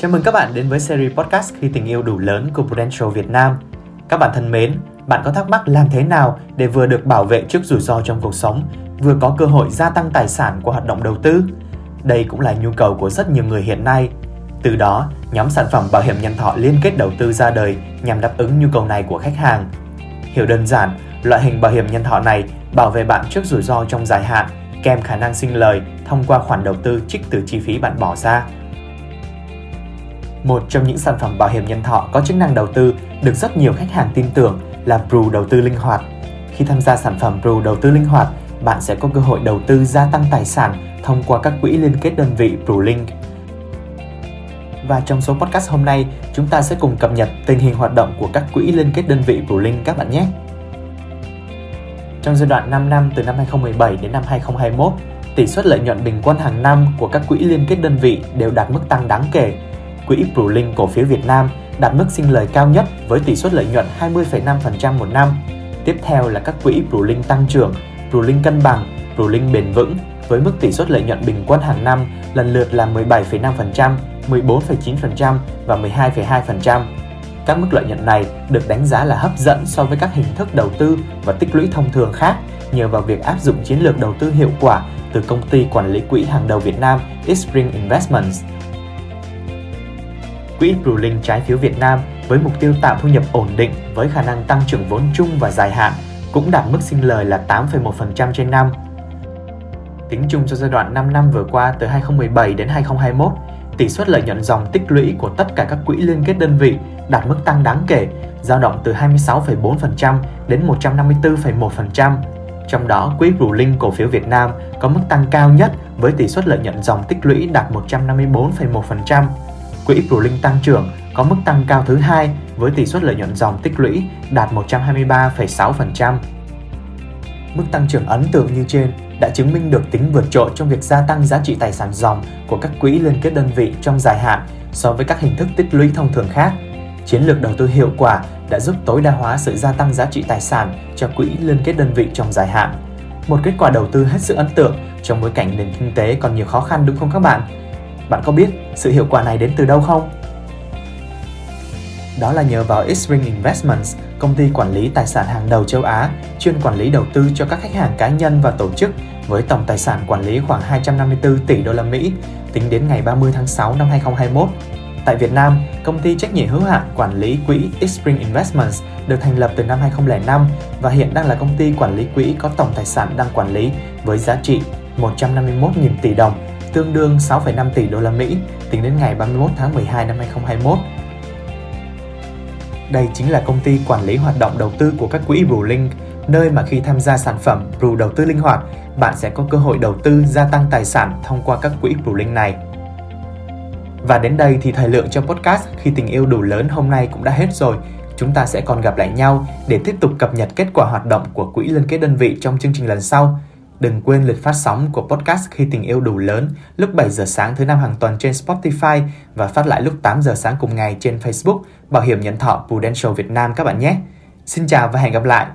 Chào mừng các bạn đến với series podcast Khi tình yêu đủ lớn của Prudential Việt Nam. Các bạn thân mến, bạn có thắc mắc làm thế nào để vừa được bảo vệ trước rủi ro trong cuộc sống, vừa có cơ hội gia tăng tài sản qua hoạt động đầu tư? Đây cũng là nhu cầu của rất nhiều người hiện nay. Từ đó, nhóm sản phẩm bảo hiểm nhân thọ liên kết đầu tư ra đời nhằm đáp ứng nhu cầu này của khách hàng. Hiểu đơn giản, loại hình bảo hiểm nhân thọ này bảo vệ bạn trước rủi ro trong dài hạn, kèm khả năng sinh lời thông qua khoản đầu tư trích từ chi phí bạn bỏ ra. Một trong những sản phẩm bảo hiểm nhân thọ có chức năng đầu tư được rất nhiều khách hàng tin tưởng là Pru đầu tư linh hoạt. Khi tham gia sản phẩm Pru đầu tư linh hoạt, bạn sẽ có cơ hội đầu tư gia tăng tài sản thông qua các quỹ liên kết đơn vị PruLink. Và trong số podcast hôm nay, chúng ta sẽ cùng cập nhật tình hình hoạt động của các quỹ liên kết đơn vị PruLink các bạn nhé. Trong giai đoạn 5 năm từ năm 2017 đến năm 2021, tỷ suất lợi nhuận bình quân hàng năm của các quỹ liên kết đơn vị đều đạt mức tăng đáng kể. Quỹ PruLink cổ phiếu Việt Nam đạt mức sinh lời cao nhất với tỷ suất lợi nhuận 20,5% một năm. Tiếp theo là các quỹ PruLink tăng trưởng, PruLink cân bằng, PruLink bền vững với mức tỷ suất lợi nhuận bình quân hàng năm lần lượt là 17,5%, 14,9% và 12,2%. Các mức lợi nhuận này được đánh giá là hấp dẫn so với các hình thức đầu tư và tích lũy thông thường khác nhờ vào việc áp dụng chiến lược đầu tư hiệu quả từ công ty quản lý quỹ hàng đầu Việt Nam Spring Investments. Quỹ PruLink trái phiếu Việt Nam với mục tiêu tạo thu nhập ổn định với khả năng tăng trưởng vốn chung và dài hạn cũng đạt mức sinh lời là 8,1% trên năm. Tính chung cho giai đoạn 5 năm vừa qua từ 2017 đến 2021, tỷ suất lợi nhuận dòng tích lũy của tất cả các quỹ liên kết đơn vị đạt mức tăng đáng kể, dao động từ 26,4% đến 154,1%. Trong đó, quỹ PruLink cổ phiếu Việt Nam có mức tăng cao nhất với tỷ suất lợi nhuận dòng tích lũy đạt 154,1%. Quỹ ProLink tăng trưởng có mức tăng cao thứ hai với tỷ suất lợi nhuận dòng tích lũy đạt 123,6%. Mức tăng trưởng ấn tượng như trên đã chứng minh được tính vượt trội trong việc gia tăng giá trị tài sản dòng của các quỹ liên kết đơn vị trong dài hạn so với các hình thức tích lũy thông thường khác. Chiến lược đầu tư hiệu quả đã giúp tối đa hóa sự gia tăng giá trị tài sản cho quỹ liên kết đơn vị trong dài hạn. Một kết quả đầu tư hết sức ấn tượng trong bối cảnh nền kinh tế còn nhiều khó khăn đúng không các bạn? Bạn có biết sự hiệu quả này đến từ đâu không? Đó là nhờ vào Xpring Investments, công ty quản lý tài sản hàng đầu châu Á, chuyên quản lý đầu tư cho các khách hàng cá nhân và tổ chức với tổng tài sản quản lý khoảng 254 tỷ đô la Mỹ tính đến ngày 30 tháng 6 năm 2021. Tại Việt Nam, công ty trách nhiệm hữu hạn quản lý quỹ Xpring Investments được thành lập từ năm 2005 và hiện đang là công ty quản lý quỹ có tổng tài sản đang quản lý với giá trị 151.000 tỷ đồng, tương đương 6,5 tỷ đô la Mỹ tính đến ngày 31 tháng 12 năm 2021 đây chính là công ty quản lý hoạt động đầu tư của các quỹ Brulink, nơi mà khi tham gia sản phẩm Bru đầu tư linh hoạt, bạn sẽ có cơ hội đầu tư gia tăng tài sản thông qua các quỹ Brulink này. Và đến đây thì thời lượng cho podcast khi tình yêu đủ lớn hôm nay cũng đã hết rồi. Chúng ta sẽ còn gặp lại nhau để tiếp tục cập nhật kết quả hoạt động của quỹ liên kết đơn vị trong chương trình lần sau. Đừng quên lịch phát sóng của podcast Khi tình yêu đủ lớn lúc 7 giờ sáng thứ năm hàng tuần trên Spotify và phát lại lúc 8 giờ sáng cùng ngày trên Facebook, Bảo hiểm nhân thọ Prudential Việt Nam các bạn nhé. Xin chào và hẹn gặp lại!